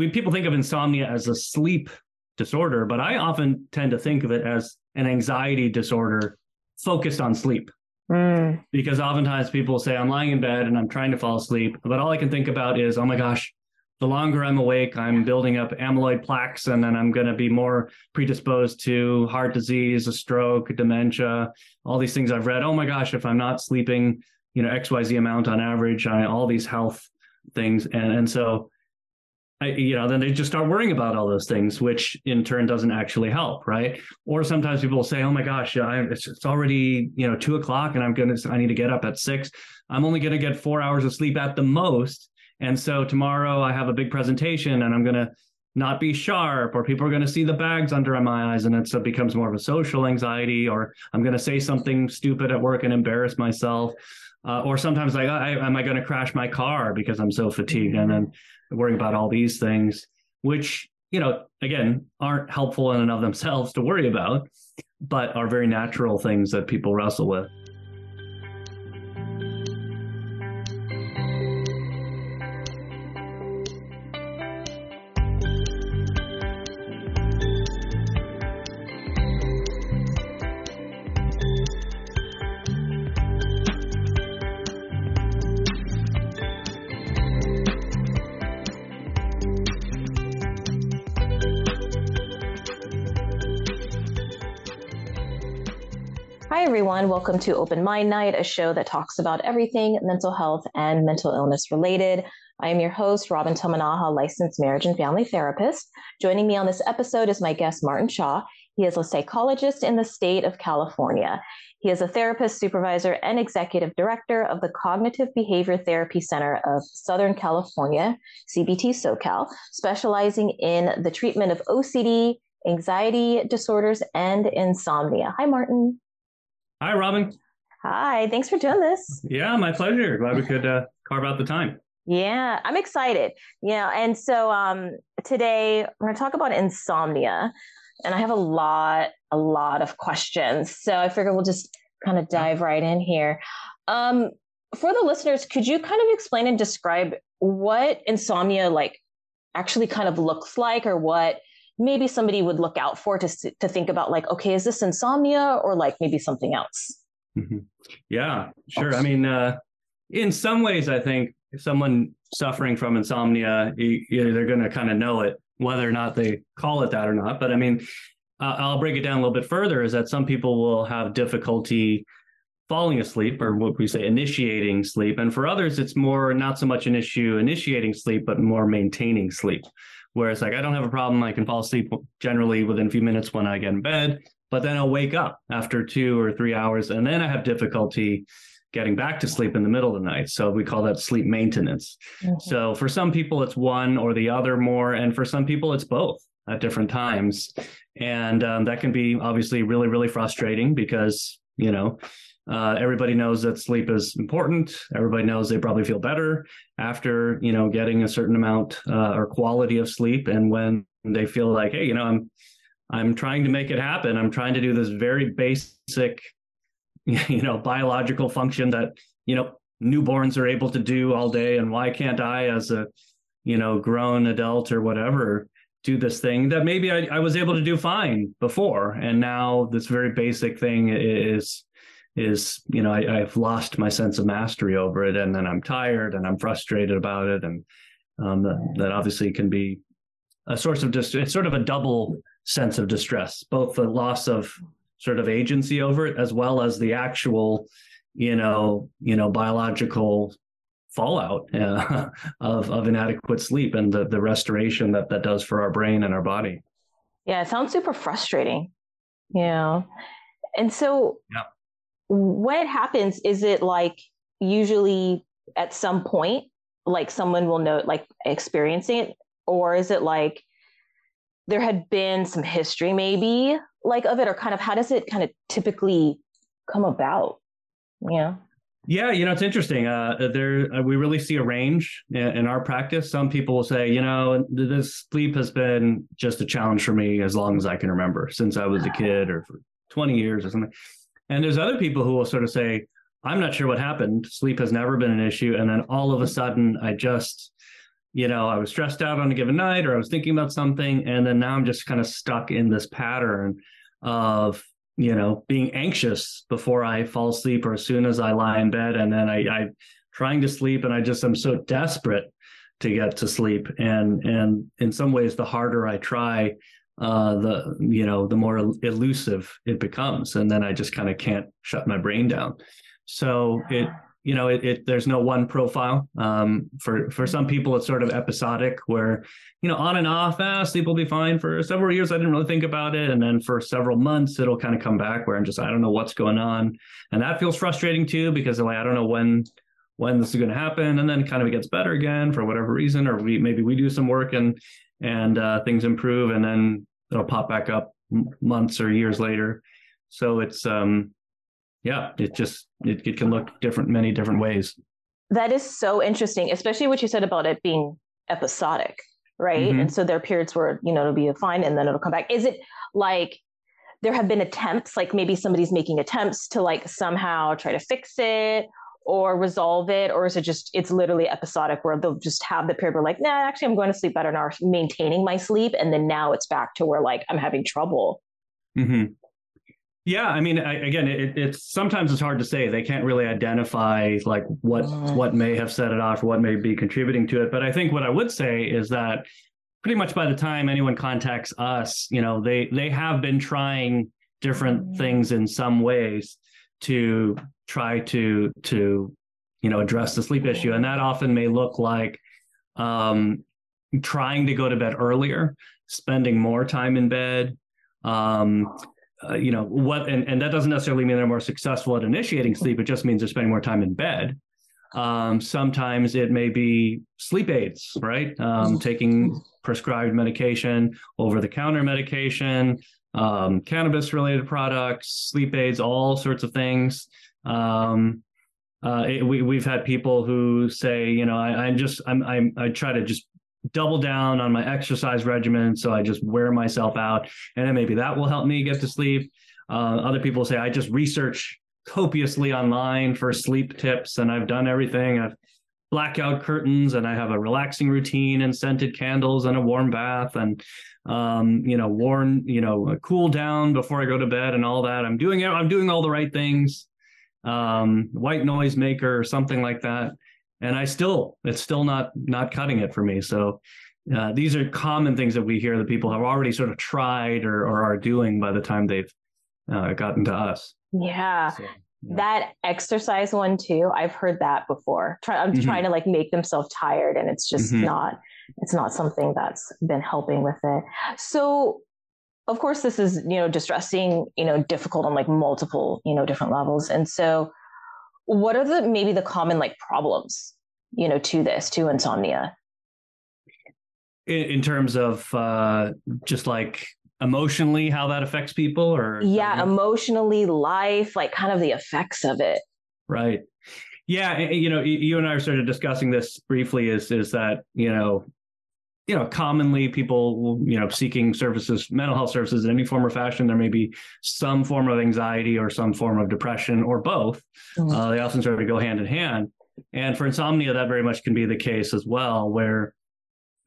we people think of insomnia as a sleep disorder, but I often tend to think of it as an anxiety disorder focused on sleep. Mm. Because oftentimes people say, I'm lying in bed and I'm trying to fall asleep, but all I can think about is, oh my gosh, the longer I'm awake, I'm building up amyloid plaques, and then I'm going to be more predisposed to heart disease, a stroke, dementia, all these things I've read. Oh my gosh, if I'm not sleeping, you know, XYZ amount on average, I, all these health things. And, and so I, you know, then they just start worrying about all those things, which in turn doesn't actually help, right? Or sometimes people will say, "Oh my gosh, I, it's, it's already you know two o'clock, and I'm gonna I need to get up at six. I'm only gonna get four hours of sleep at the most, and so tomorrow I have a big presentation, and I'm gonna not be sharp, or people are gonna see the bags under my eyes, and it so becomes more of a social anxiety, or I'm gonna say something stupid at work and embarrass myself." Uh, or sometimes like, I, am I going to crash my car because I'm so fatigued? And then worrying about all these things, which, you know, again, aren't helpful in and of themselves to worry about, but are very natural things that people wrestle with. Everyone. Welcome to Open Mind Night, a show that talks about everything mental health and mental illness related. I am your host, Robyn Tamanaha, licensed marriage and family therapist. Joining me on this episode is my guest, Martin Hsia. He is a psychologist in the state of California. He is a therapist, supervisor, and executive director of the Cognitive Behavior Therapy Center of Southern California, CBT SoCal, specializing in the treatment of OCD, anxiety disorders, and insomnia. Hi, Martin. Hi, Robyn. Hi, thanks for doing this. Yeah, my pleasure. Glad we could uh, carve out the time. Yeah, I'm excited. Yeah, and so um, today we're going to talk about insomnia, and I have a lot, a lot of questions. So I figure we'll just kind of dive right in here. Um, for the listeners, could you kind of explain and describe what insomnia like actually kind of looks like, or what maybe somebody would look out for to to think about like okay is this insomnia or like maybe something else? Mm-hmm. yeah sure. I mean uh, in some ways i think someone suffering from insomnia you, you, they're going to kind of know it whether or not they call it that or not. But i mean uh, i'll break it down a little bit further is that some people will have difficulty falling asleep or what we say initiating sleep. And for others it's more not so much an issue initiating sleep but more maintaining sleep where it's like I don't have a problem. I can fall asleep generally within a few minutes when I get in bed, but then I'll wake up after two or three hours, and then I have difficulty getting back to sleep in the middle of the night. So we call that sleep maintenance. Mm-hmm. So for some people, it's one or the other more, and for some people, it's both at different times, and um, that can be obviously really really frustrating because you know uh, everybody knows that sleep is important. Everybody knows they probably feel better after you know getting a certain amount uh, or quality of sleep. And when they feel like, hey, you know, I'm I'm trying to make it happen. I'm trying to do this very basic, you know, biological function that you know newborns are able to do all day. And why can't I, as a you know grown adult or whatever, do this thing that maybe I, I was able to do fine before, and now this very basic thing is is you know I, have lost my sense of mastery over it and then i'm tired and i'm frustrated about it and um, that, that obviously can be a source of distress it's sort of a double sense of distress both the loss of sort of agency over it as well as the actual you know you know biological fallout uh, of of inadequate sleep and the the restoration that that does for our brain and our body yeah it sounds super frustrating Yeah. and so yeah when it happens, is it like usually at some point, like someone will know, like experiencing it, or is it like there had been some history maybe like of it, or kind of how does it kind of typically come about? Yeah. Yeah, you know, it's interesting. Uh, there, uh, we really see a range in, in, our practice. Some people will say, you know, this sleep has been just a challenge for me as long as I can remember, since I was a kid, or for 20 years or something. And there's other people who will sort of say, I'm not sure what happened. Sleep has never been an issue. And then all of a sudden, I just, you know, I was stressed out on a given night or I was thinking about something. And then now I'm just kind of stuck in this pattern of, you know, being anxious before I fall asleep or as soon as I lie in bed. And then I, I trying to sleep and I just am so desperate to get to sleep. And and in some ways, the harder I try, uh, the you know, the more elusive it becomes. And then I just kind of can't shut my brain down. So it you know, it, it, there's no one profile. Um, for for some people, it's sort of episodic, where you know, on and off, ah, sleep will be fine. For several years, I didn't really think about it, and then for several months, it'll kind of come back where I'm just I don't know what's going on, and that feels frustrating too because like I don't know when when this is going to happen, and then kind of it gets better again for whatever reason, or we maybe we do some work and and uh, things improve, and then it'll pop back up months or years later. So it's um yeah, it just it, it can look different many different ways. That is so interesting, especially what you said about it being episodic, right? Mm-hmm. And so there are periods where you know it'll be fine and then it'll come back. Is it like there have been attempts, like maybe somebody's making attempts to like somehow try to fix it or resolve it, or is it just it's literally episodic where they'll just have the period where like, nah, actually I'm going to sleep better now, maintaining my sleep, and then now it's back to where like I'm having trouble. Mm-hmm. Yeah, I mean, I, again, it, it's sometimes it's hard to say. They can't really identify like what mm. what may have set it off, what may be contributing to it. But I think what I would say is that pretty much by the time anyone contacts us, you know, they they have been trying different mm. things in some ways to try to to you know address the sleep issue, and that often may look like um, trying to go to bed earlier, spending more time in bed. Um, uh, you know what and, and that doesn't necessarily mean they're more successful at initiating sleep. It just means they're spending more time in bed. Um, sometimes it may be sleep aids right? Um, taking prescribed medication over the counter medication um, cannabis related products sleep aids all sorts of things. Um, uh, it, we, we've had people who say you know I, i'm just i'm, I'm i try to just double down on my exercise regimen so i just wear myself out and then maybe that will help me get to sleep. Uh, other people say i just research copiously online for sleep tips and i've done everything. I've blackout curtains and i have a relaxing routine and scented candles and a warm bath and um, you know warm you know cool down before i go to bed and all that i'm doing i'm doing all the right things um, white noise maker or something like that and I still it's still not not cutting it for me. So uh, these are common things that we hear that people have already sort of tried or, or are doing by the time they've uh, gotten to us. Yeah. So, yeah. That exercise one too, I've heard that before. Try, I'm mm-hmm. trying to like make themselves tired, and it's just mm-hmm. not. It's not something that's been helping with it. So, of course, this is you know distressing, you know, difficult on like multiple you know different levels, and so what are the maybe the common like problems you know to this to insomnia in, in terms of uh just like emotionally how that affects people or yeah emotionally life like kind of the effects of it right yeah you know you and i started discussing this briefly is is that you know you know, commonly people, you know, seeking services, mental health services in any form or fashion, there may be some form of anxiety or some form of depression or both. Mm-hmm. Uh, they often sort of go hand in hand. And for insomnia, that very much can be the case as well, where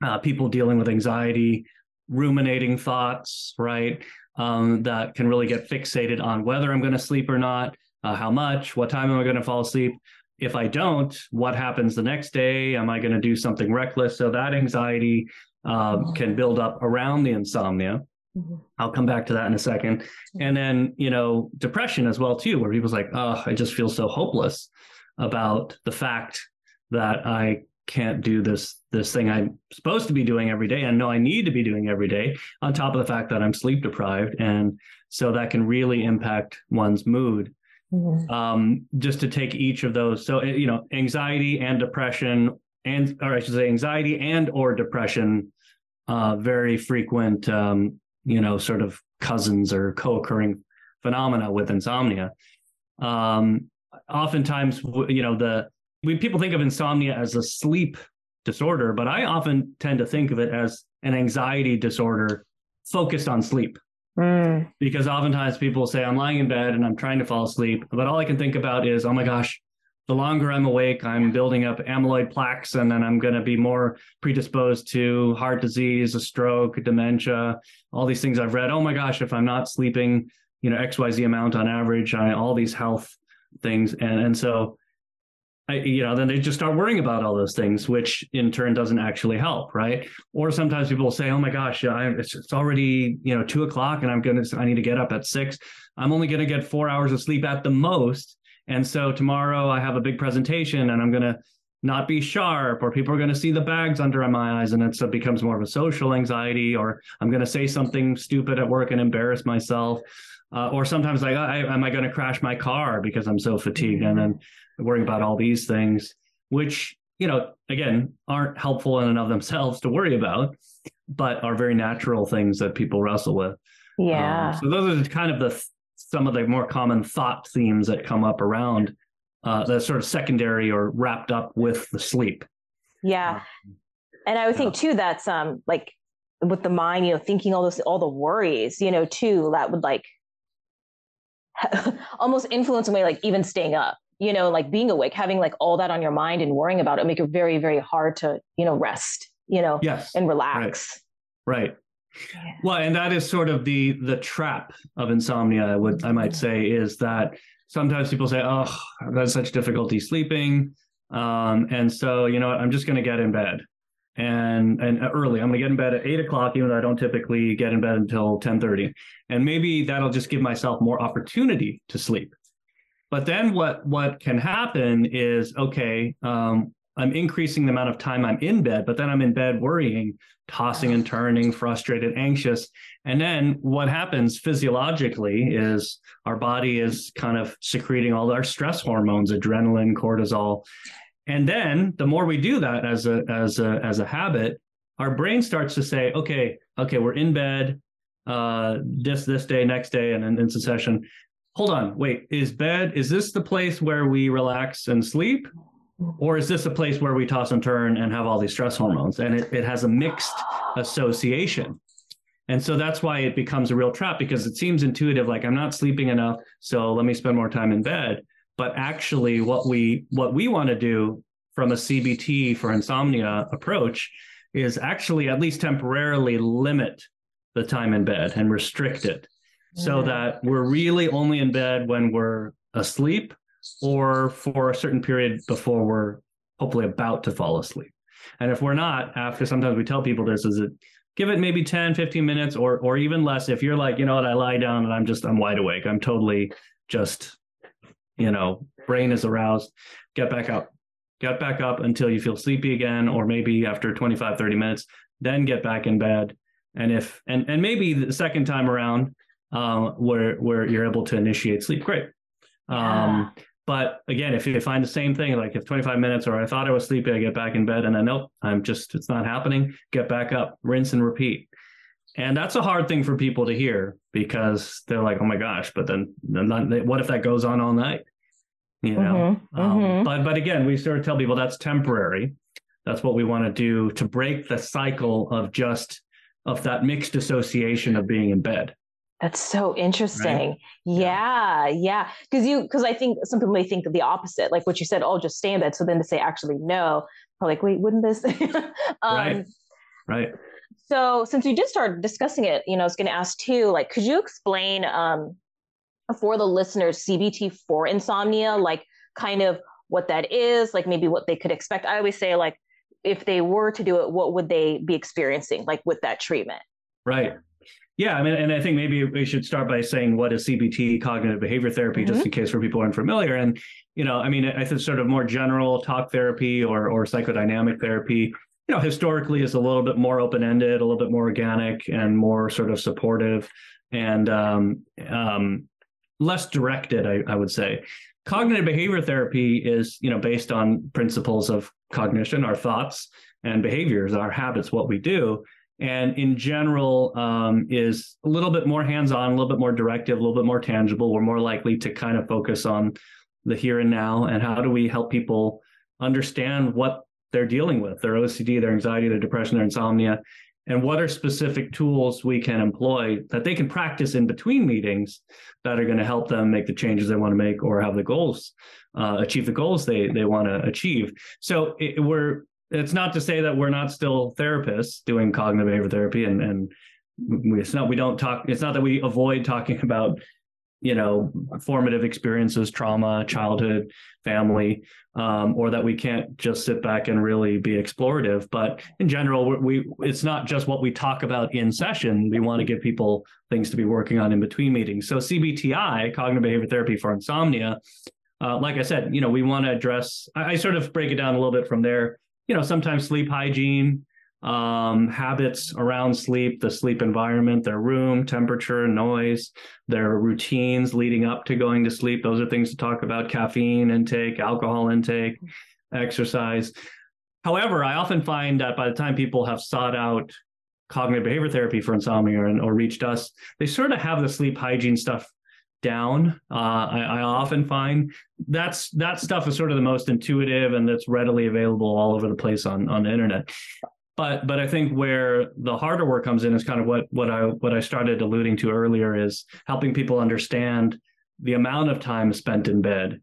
uh, people dealing with anxiety, ruminating thoughts, right, um, that can really get fixated on whether I'm going to sleep or not, uh, how much, what time am I going to fall asleep, if I don't, what happens the next day? Am I going to do something reckless? So that anxiety uh, can build up around the insomnia. Mm-hmm. I'll come back to that in a second. And then, you know, depression as well too, where people's like, oh, I just feel so hopeless about the fact that I can't do this this thing I'm supposed to be doing every day and know I need to be doing every day on top of the fact that I'm sleep deprived and so that can really impact one's mood Mm-hmm. Um, just to take each of those. So, you know, anxiety and depression, and or I should say, anxiety and or depression, uh, very frequent, um, you know, sort of cousins or co-occurring phenomena with insomnia. Um, oftentimes, you know, the when people think of insomnia as a sleep disorder, but I often tend to think of it as an anxiety disorder focused on sleep. Mm. Because oftentimes people say, I'm lying in bed and I'm trying to fall asleep, but all I can think about is, oh my gosh, the longer I'm awake, I'm building up amyloid plaques, and then I'm going to be more predisposed to heart disease, a stroke, dementia, all these things I've read. Oh my gosh, if I'm not sleeping, you know, XYZ amount on average, I, all these health things. And, and so, I, you know, then they just start worrying about all those things, which in turn doesn't actually help, right? Or sometimes people say, "Oh my gosh, I, it's, it's already you know two o'clock, and I'm gonna I need to get up at six. I'm only gonna get four hours of sleep at the most." And so tomorrow I have a big presentation and I'm to not be sharp or people are to see the bags under my eyes and it becomes more of a social anxiety or I'm to say something stupid at work and embarrass myself. Uh, or sometimes like, I, am I going to crash my car because I'm so fatigued and then worrying about all these things, which, you know, again, aren't helpful in and of themselves to worry about, but are very natural things that people wrestle with. Yeah. Um, so those are kind of the some of the more common thought themes that come up around uh, sort of secondary or wrapped up with the sleep. Yeah. Um, and I would think too that's um like with the mind, you know, thinking all those all the worries, you know, too, that would like almost influence a way like even staying up, you know, like being awake, having like all that on your mind and worrying about it make it very, very hard to, you know, rest, you know, yes. and relax. Right. right. Well, and that is sort of the the trap of insomnia. I would I might say is that sometimes people say, "Oh, I've had such difficulty sleeping," um, and so you know what, I'm just going to get in bed and and early. I'm to get in bed at eight o'clock, even though I don't typically get in bed until ten thirty, and maybe that'll just give myself more opportunity to sleep. But then what what can happen is okay. Um, I'm increasing the amount of time I'm in bed, but then I'm in bed worrying, tossing and turning, frustrated, anxious. And then what happens physiologically is our body is kind of secreting all our stress hormones, adrenaline, cortisol. And then the more we do that as a as a as a habit, our brain starts to say, okay, okay, we're in bed uh this this day, next day, and then in succession. Hold on, wait, is bed, is this the place where we relax and sleep? or is this a place where we toss and turn and have all these stress hormones and it, it has a mixed association and so that's why it becomes a real trap because it seems intuitive like i'm not sleeping enough so let me spend more time in bed but actually what we what we want to do from a cbt for insomnia approach is actually at least temporarily limit the time in bed and restrict it so mm-hmm. that we're really only in bed when we're asleep or for a certain period before we're hopefully about to fall asleep. And if we're not, after sometimes we tell people this is it give it maybe 10, 15 minutes or or even less. If you're like, you know what, I lie down and I'm just I'm wide awake. I'm totally just, you know, brain is aroused. Get back up. Get back up until you feel sleepy again, or maybe after 25, 30 minutes, then get back in bed. And if and and maybe the second time around, uh, where where you're able to initiate sleep, great. Yeah. Um, but again, if you find the same thing, like if 25 minutes or I thought I was sleepy, I get back in bed and then nope, I'm just, it's not happening. Get back up, rinse and repeat. And that's a hard thing for people to hear because they're like, oh my gosh, but then, then what if that goes on all night? You know, mm-hmm, um, mm-hmm. but but again, we sort of tell people that's temporary. That's what we want to do to break the cycle of just of that mixed association of being in bed. That's so interesting. Right? Yeah, yeah. Because you, because I think some people may think of the opposite, like what you said. Oh, just stay in bed. So then to say actually no, I'm like wait, wouldn't this? um, right. Right. So since we did start discussing it, you know, I was going to ask too. Like, could you explain um, for the listeners CBT for insomnia, like kind of what that is, like maybe what they could expect? I always say like if they were to do it, what would they be experiencing like with that treatment? Right. Yeah, I mean, and I think maybe we should start by saying what is CBT, cognitive behavior therapy, mm-hmm. just in case for people aren't familiar. And you know, I mean, I think sort of more general talk therapy or or psychodynamic therapy, you know, historically is a little bit more open ended, a little bit more organic, and more sort of supportive and um, um, less directed. I, I would say. Cognitive behavior therapy is, you know, based on principles of cognition, our thoughts and behaviors, our habits, what we do and in general um, is a little bit more hands-on, a little bit more directive, a little bit more tangible. We're more likely to kind of focus on the here and now and how do we help people understand what they're dealing with, their OCD, their anxiety, their depression, their insomnia, and what are specific tools we can employ that they can practice in between meetings that are going to help them make the changes they want to make or have the goals uh, achieve the goals they they want to achieve. So it, we're it's not to say that we're not still therapists doing cognitive behavior therapy and and we, it's not we don't talk it's not that we avoid talking about you know formative experiences trauma childhood family um, or that we can't just sit back and really be explorative. But in general we it's not just what we talk about in session. We want to give people things to be working on in between meetings. So cbti cognitive behavior therapy for insomnia uh, like i said you know we want to address I, I sort of break it down a little bit from there. You know sometimes sleep hygiene um, habits around sleep, the sleep environment, their room, temperature, noise, their routines leading up to going to sleep. Those are things to talk about caffeine intake, alcohol intake, exercise. However, I often find that by the time people have sought out cognitive behavior therapy for insomnia or, or reached us, they sort of have the sleep hygiene stuff down. Uh, I, I, often find that's that stuff is sort of the most intuitive and that's readily available all over the place on on the internet but but I think where the harder work comes in is kind of what what I what I started alluding to earlier is helping people understand the amount of time spent in bed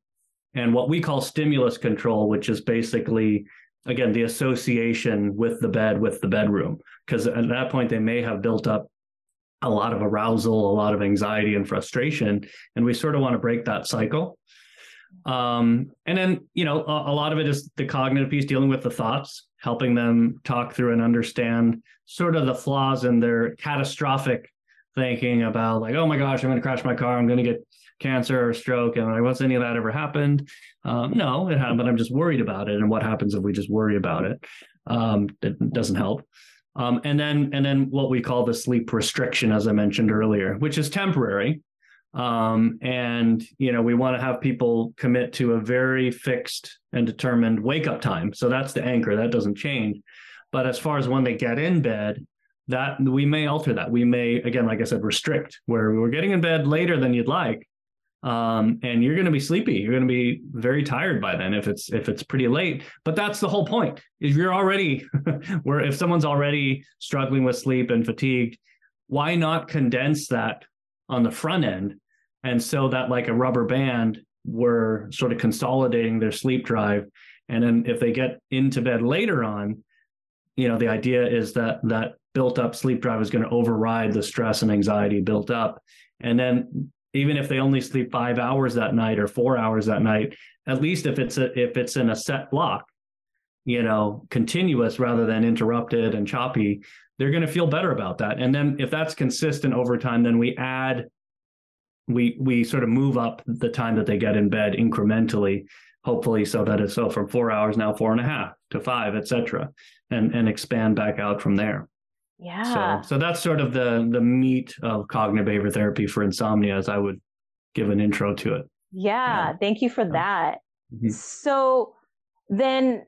and what we call stimulus control, which is basically again the association with the bed with the bedroom. Because at that point they may have built up a lot of arousal a lot of anxiety and frustration and we sort of want to break that cycle um, and then you know a, a lot of it is the cognitive piece dealing with the thoughts helping them talk through and understand sort of the flaws in their catastrophic thinking about like, oh my gosh, I'm going to crash my car, I'm going to get cancer or stroke, and like, what's any of that ever happened? Um, no, it happened. But I'm just worried about it. And what happens if we just worry about it? Um, it doesn't help. Um, and then and then what we call the sleep restriction, as I mentioned earlier, which is temporary. Um, and you know, we want to have people commit to a very fixed and determined wake up time. So that's the anchor. That doesn't change. But as far as when they get in bed, that we may alter that. We may, again, like I said, restrict where we're getting in bed later than you'd like. Um, and you're going to be sleepy. You're going to be very tired by then if it's if it's pretty late. But that's the whole point. If you're already where if someone's already struggling with sleep and fatigued, why not condense that on the front end. And so that like a rubber band, we're sort of consolidating their sleep drive. And then if they get into bed later on, you know, the idea is that that built up sleep drive is going to override the stress and anxiety built up. And then even if they only sleep five hours that night or four hours that night, at least if it's a, if it's in a set block, you know, continuous rather than interrupted and choppy, they're going to feel better about that. And then if that's consistent over time, then we add, we we sort of move up the time that they get in bed incrementally, hopefully, so that it's so from four hours now four and a half to five, et cetera and and expand back out from there. Yeah. So so that's sort of the the meat of cognitive behavior therapy for insomnia, as I would give an intro to it. Yeah. yeah. Thank you for that. Mm-hmm. So then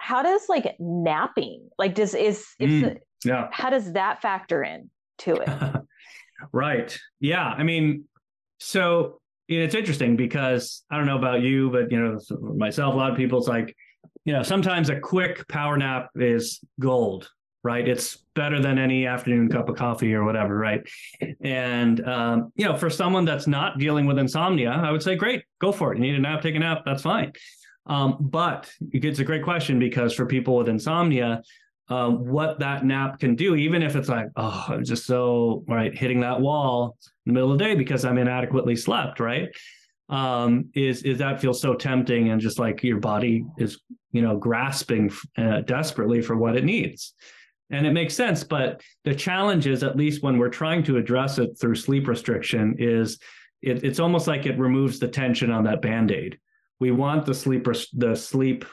how does like napping like does is mm, the, yeah. how does that factor in to it? Right. Yeah i mean so it's interesting because i don't know about you but you know myself a lot of people it's like you know sometimes a quick power nap is gold right? It's better than any afternoon cup of coffee or whatever right? And um, you know for someone that's not dealing with insomnia i would say great go for it. You need a nap take a nap that's fine um, but it's a great question because for people with insomnia, um, what that nap can do, even if it's like, oh, I'm just so right hitting that wall in the middle of the day because I'm inadequately slept, right? Um, is is that feels so tempting and just like your body is, you know, grasping uh, desperately for what it needs. And it makes sense, but the challenge is, at least when we're trying to address it through sleep restriction, is it, it's almost like it removes the tension on that band aid we want the sleep the sleep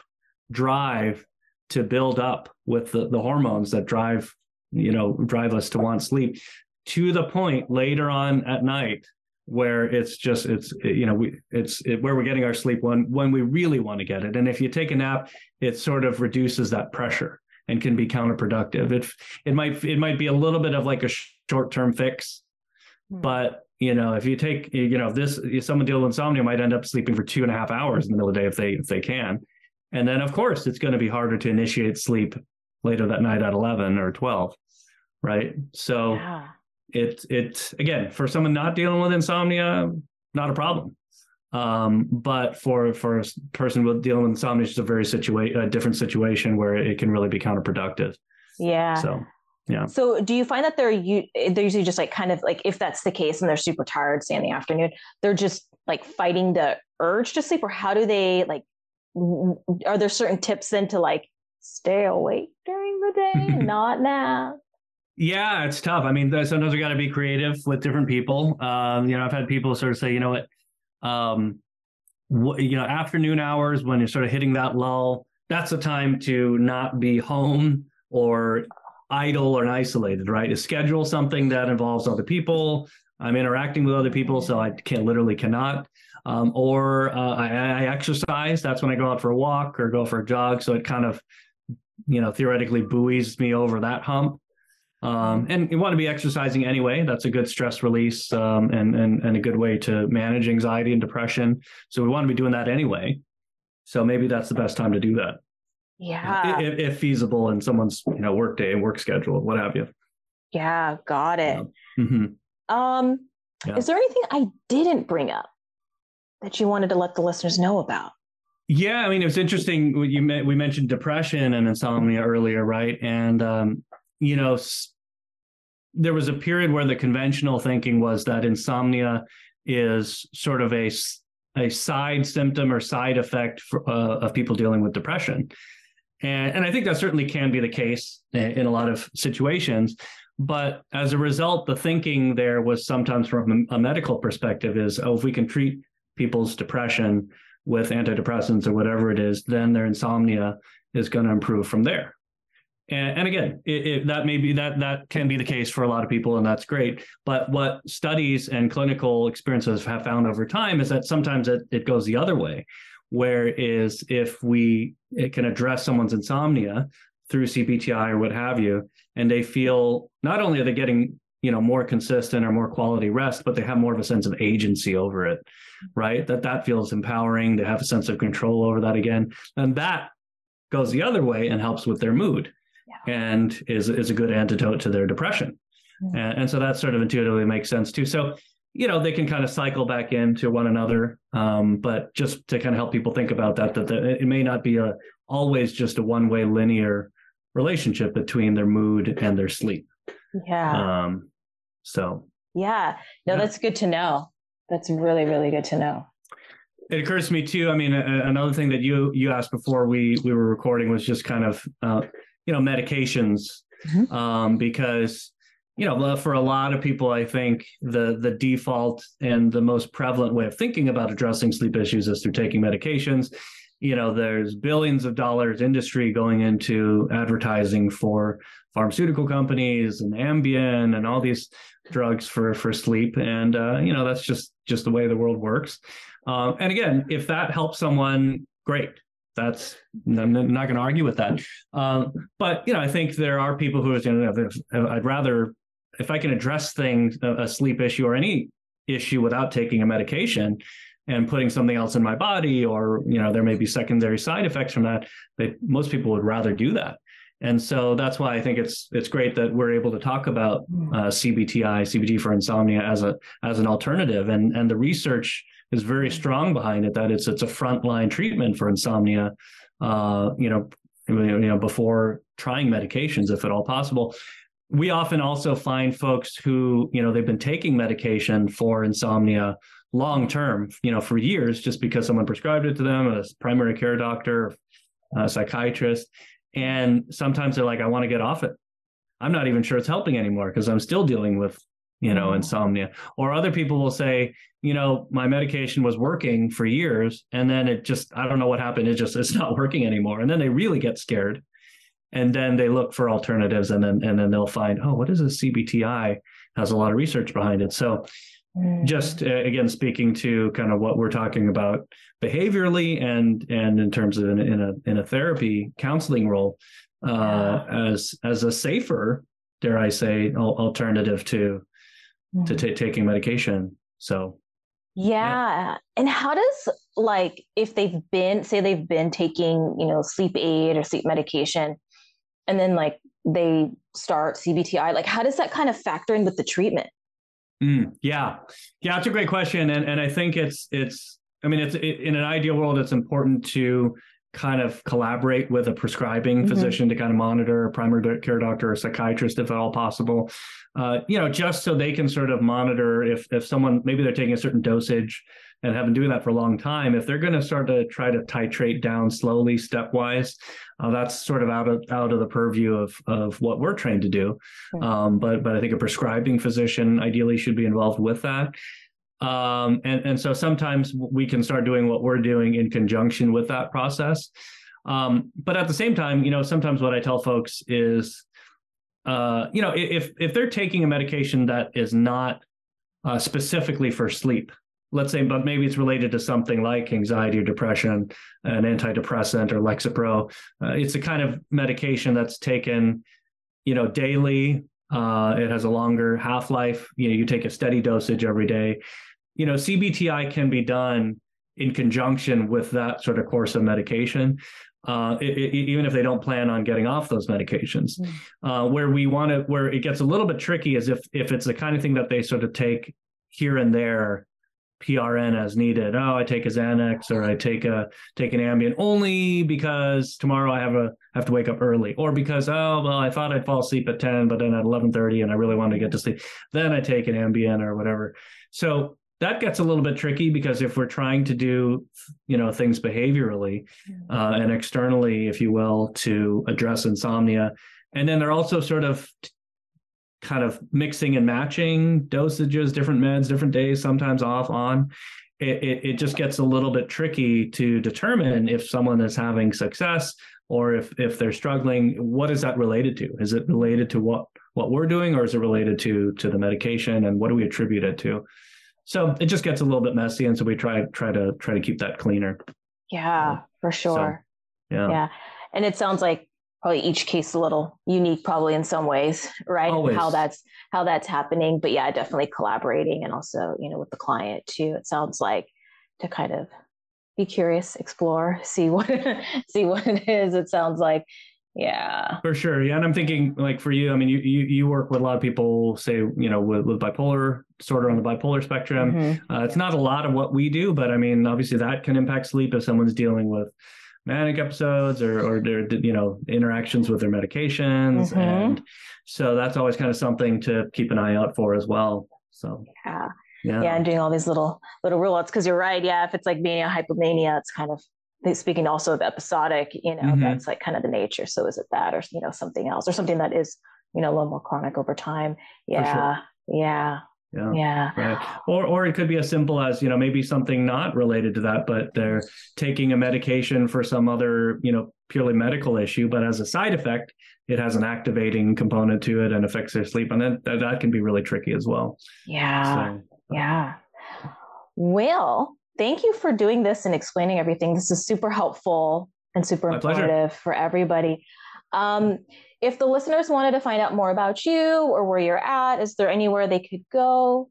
drive to build up with the, the hormones that drive you know drive us to want sleep to the point later on at night where it's just it's you know we it's it, where we're getting our sleep when when we really want to get it and if you take a nap it sort of reduces that pressure and can be counterproductive it it might it might be a little bit of like a short term fix mm. but you know, if you take, you know, if this someone dealing with insomnia might end up sleeping for two and a half hours in the middle of the day if they if they can, and then of course it's going to be harder to initiate sleep later that night at 11 or 12 right? So yeah. it it again for someone not dealing with insomnia not a problem. Um, but for for a person with dealing with insomnia it's a very situation a different situation where it can really be counterproductive. Yeah. So yeah. So do you find that they're you? they're usually just like kind of like if that's the case and they're super tired say in the afternoon they're just like fighting the urge to sleep? Or how do they like are there certain tips then to like stay awake during the day not now yeah it's tough. I mean sometimes we got to be creative with different people. Um, you know i've had people sort of say you know what? Um, what, you know afternoon hours when you're sort of hitting that lull that's the time to not be home or idle or isolated right to schedule something that involves other people i'm interacting with other people so i can literally cannot um, or uh, I, I, exercise. That's when I go out for a walk or go for a jog. So it kind of, you know, theoretically buoys me over that hump. Um, and you want to be exercising anyway. That's a good stress release um, and, and and a good way to manage anxiety and depression. So we want to be doing that anyway. So maybe that's the best time to do that. Yeah, if, if feasible in someone's you know work day, work schedule, what have you. Yeah, got it. Yeah. Mm-hmm. Um, yeah. is there anything I didn't bring up that you wanted to let the listeners know about? Yeah, I mean, it was interesting. You we mentioned depression and insomnia earlier, right? And um, you know, there was a period where the conventional thinking was that insomnia is sort of a a side symptom or side effect for, uh, of people dealing with depression. And, and I think that certainly can be the case in a lot of situations. But as a result, the thinking there was sometimes from a medical perspective is, oh, if we can treat people's depression with antidepressants or whatever it is, then their insomnia is going to improve from there. And, and again, it, it, that may be that that can be the case for a lot of people, and that's great. But what studies and clinical experiences have found over time is that sometimes it, it goes the other way. Whereas if we it can address someone's insomnia through CBTI or what have you, and they feel not only are they getting you know more consistent or more quality rest but they have more of a sense of agency over it right? That that feels empowering. They have a sense of control over that again. And that goes the other way and helps with their mood yeah. and is is a good antidote to their depression. Mm-hmm. and, and, so that sort of intuitively makes sense too. So you know they can kind of cycle back into one another um, but just to kind of help people think about that that, that it may not be a always just a one way linear relationship between their mood and their sleep yeah. Um, so. Yeah. No, yeah. that's good to know. That's really, really good to know. It occurs to me too. I mean, a, another thing that you you asked before we we were recording was just kind of uh, you know medications mm-hmm. um, because you know for a lot of people i think the the default and the most prevalent way of thinking about addressing sleep issues is through taking medications you know there's billions of dollars industry going into advertising for pharmaceutical companies and Ambien and all these drugs for for sleep, and uh, you know that's just just the way the world works. Um, and again, if that helps someone, great. That's I'm not going to argue with that. Um, but you know, I think there are people who are you know, I'd rather if I can address things a sleep issue or any issue without taking a medication and putting something else in my body or you know there may be secondary side effects from that that most people would rather do that and so that's why I think it's it's great that we're able to talk about hmm. uh, CBTI, CBT for insomnia as a as an alternative, and and the research is very hmm. strong behind it that it's it's a frontline treatment for insomnia. Uh, you know, you know before trying medications, if at all possible. We often also find folks who you know they've been taking medication for insomnia long term, you know, for years, just because someone prescribed it to them, a primary care doctor, a psychiatrist and sometimes they're like, I want to get off it. I'm not even sure it's helping anymore because I'm still dealing with, you know, mm. insomnia. Or other people will say, you know, my medication was working for years and then it just, I don't know what happened. It just, it's not working anymore. And then they really get scared. And then they look for alternatives and then, and then they'll find, oh, what is a CBTI? Has a lot of research behind it. So just uh, again speaking to kind of what we're talking about behaviorally and and in terms of in, in a in a therapy counseling role uh, yeah. as as a safer dare i say alternative to to t- taking medication so yeah. yeah. and how does like if they've been say they've been taking you know sleep aid or sleep medication and then like they start CBTI? Like, how does that kind of factor in with the treatment? Mm, yeah, yeah, it's a great question, and and I think it's it's. I mean, it's it, in an ideal world, it's important to kind of collaborate with a prescribing mm-hmm. physician to kind of monitor a primary care doctor or psychiatrist if at all possible uh, you know just so they can sort of monitor if if someone maybe they're taking a certain dosage and have been doing that for a long time, if they're going to start to try to titrate down slowly, stepwise, uh, that's sort of out of out of the purview of of what we're trained to do. Um, but but I think a prescribing physician ideally should be involved with that. Um, and and so sometimes we can start doing what we're doing in conjunction with that process. Um, but at the same time, you know, sometimes what I tell folks is, uh, you know, if if they're taking a medication that is not uh, specifically for sleep, let's say, but maybe it's related to something like anxiety or depression, an antidepressant or Lexapro. Uh, it's a kind of medication that's taken, you know, daily. Uh, it has a longer half life. You know, you take a steady dosage every day. You know, CBTI can be done in conjunction with that sort of course of medication. Uh, it, it, even if they don't plan on getting off those medications, mm. uh, where we want to, where it gets a little bit tricky is if if it's the kind of thing that they sort of take here and there PRN as needed. Oh, I take a Xanax or I take a take an Ambien only because tomorrow I have a have to wake up early, or because oh well I thought I'd fall asleep at ten, but then at eleven thirty and I really wanted to get to sleep. Then I take an Ambien or whatever. So that gets a little bit tricky because if we're trying to do you know things behaviorally uh, and externally, if you will, to address insomnia, and then they're also sort of kind of mixing and matching dosages, different meds, different days, sometimes off, on. It, it, it, just gets a little bit tricky to determine if someone is having success or if if they're struggling. What is that related to? Is it related to what what we're doing, or is it related to to the medication, and what do we attribute it to? So it just gets a little bit messy, and so we try try to try to keep that cleaner. Yeah, for sure. So, yeah, yeah, and it sounds like probably each case a little unique probably in some ways right? Always. how that's how that's happening. But yeah definitely collaborating and also you know with the client too it sounds like to kind of be curious explore see what see what it is it sounds like. Yeah. For sure. Yeah and i'm thinking like for you i mean you you, you work with a lot of people say you know with, with bipolar disorder on the bipolar spectrum. Mm-hmm. uh, it's not a lot of what we do but i mean obviously that can impact sleep if someone's dealing with manic episodes or or their you know interactions with their medications. Mm-hmm. and so that's always kind of something to keep an eye out for as well. So yeah. yeah, yeah and doing all these little little rule outs because you're right yeah if it's like mania hypomania it's kind of speaking also of episodic you know mm-hmm. that's like kind of the nature. So is it that or you know something else or something that is you know a little more chronic over time? Yeah sure. yeah yeah. Yeah. Right. Or or it could be as simple as, you know, maybe something not related to that, but they're taking a medication for some other, you know, purely medical issue, but as a side effect, it has an activating component to it and affects their sleep. And then that, that can be really tricky as well. Yeah. So, yeah. Well, thank you for doing this and explaining everything. This is super helpful and super informative for everybody. Um, if the listeners wanted to find out more about you or where you're at, is there anywhere they could go?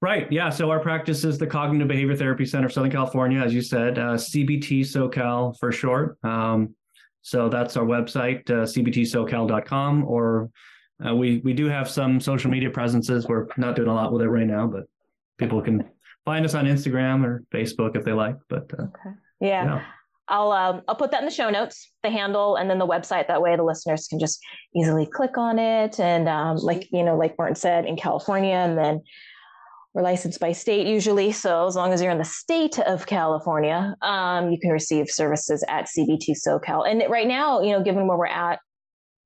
Right. Yeah. So our practice is the Cognitive Behavior Therapy Center of Southern California, as you said, uh, CBT SoCal for short. Um, so that's our website, uh, cbtsocal.com, or uh, we we do have some social media presences. We're not doing a lot with it right now, but people can find us on Instagram or Facebook if they like. But uh, okay. yeah. yeah. I'll um, I'll put that in the show notes, the handle, and then the website. That way, the listeners can just easily click on it. And um, like you know, like Martin said, in California, and then we're licensed by state usually. So as long as you're in the state of California, um, you can receive services at CBT SoCal. And right now, you know, given where we're at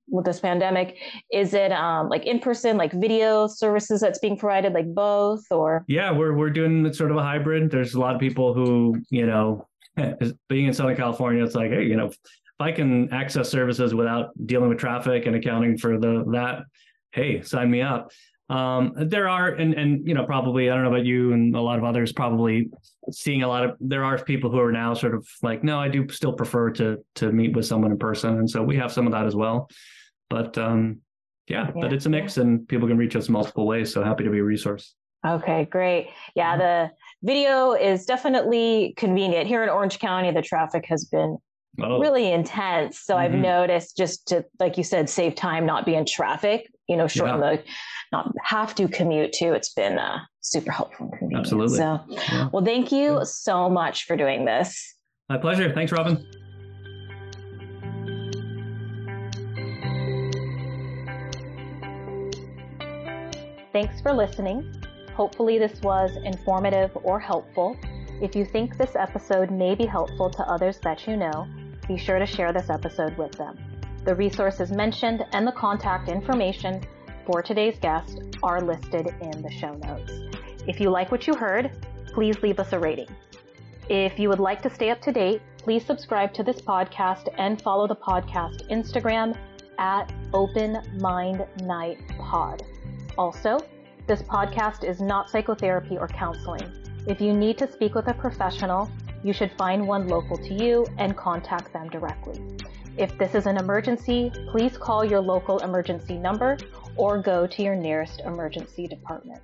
with this pandemic, is it um, like in person, like video services that's being provided, like both, or? Yeah, we're we're doing sort of a hybrid. There's a lot of people who you know being in Southern California, it's like, hey, you know, if I can access services without dealing with traffic and accounting for the that, hey, sign me up. Um, there are, and and you know, probably I don't know about you and a lot of others, probably seeing a lot of. There are people who are now sort of like, no, I do still prefer to to meet with someone in person, and so we have some of that as well. But um, yeah, yeah but it's a mix, and people can reach us multiple ways. So happy to be a resource. Okay, great. Yeah, mm-hmm. the video is definitely convenient. Here in Orange County, the traffic has been oh. really intense. So mm-hmm. I've noticed just to, like you said, save time, not be in traffic, you know, shorten yeah. the, not have to commute to. It's been uh, super helpful and convenient. Absolutely. So, yeah. well, thank you so much for doing this. My pleasure. Thanks, Robyn. Thanks for listening. Hopefully, this was informative or helpful. If you think this episode may be helpful to others that you know, be sure to share this episode with them. The resources mentioned and the contact information for today's guest are listed in the show notes. If you like what you heard, please leave us a rating. If you would like to stay up to date, please subscribe to this podcast and follow the podcast Instagram at Open Mind Night Pod. Also, this podcast is not psychotherapy or counseling. If you need to speak with a professional, you should find one local to you and contact them directly. If this is an emergency, please call your local emergency number or go to your nearest emergency department.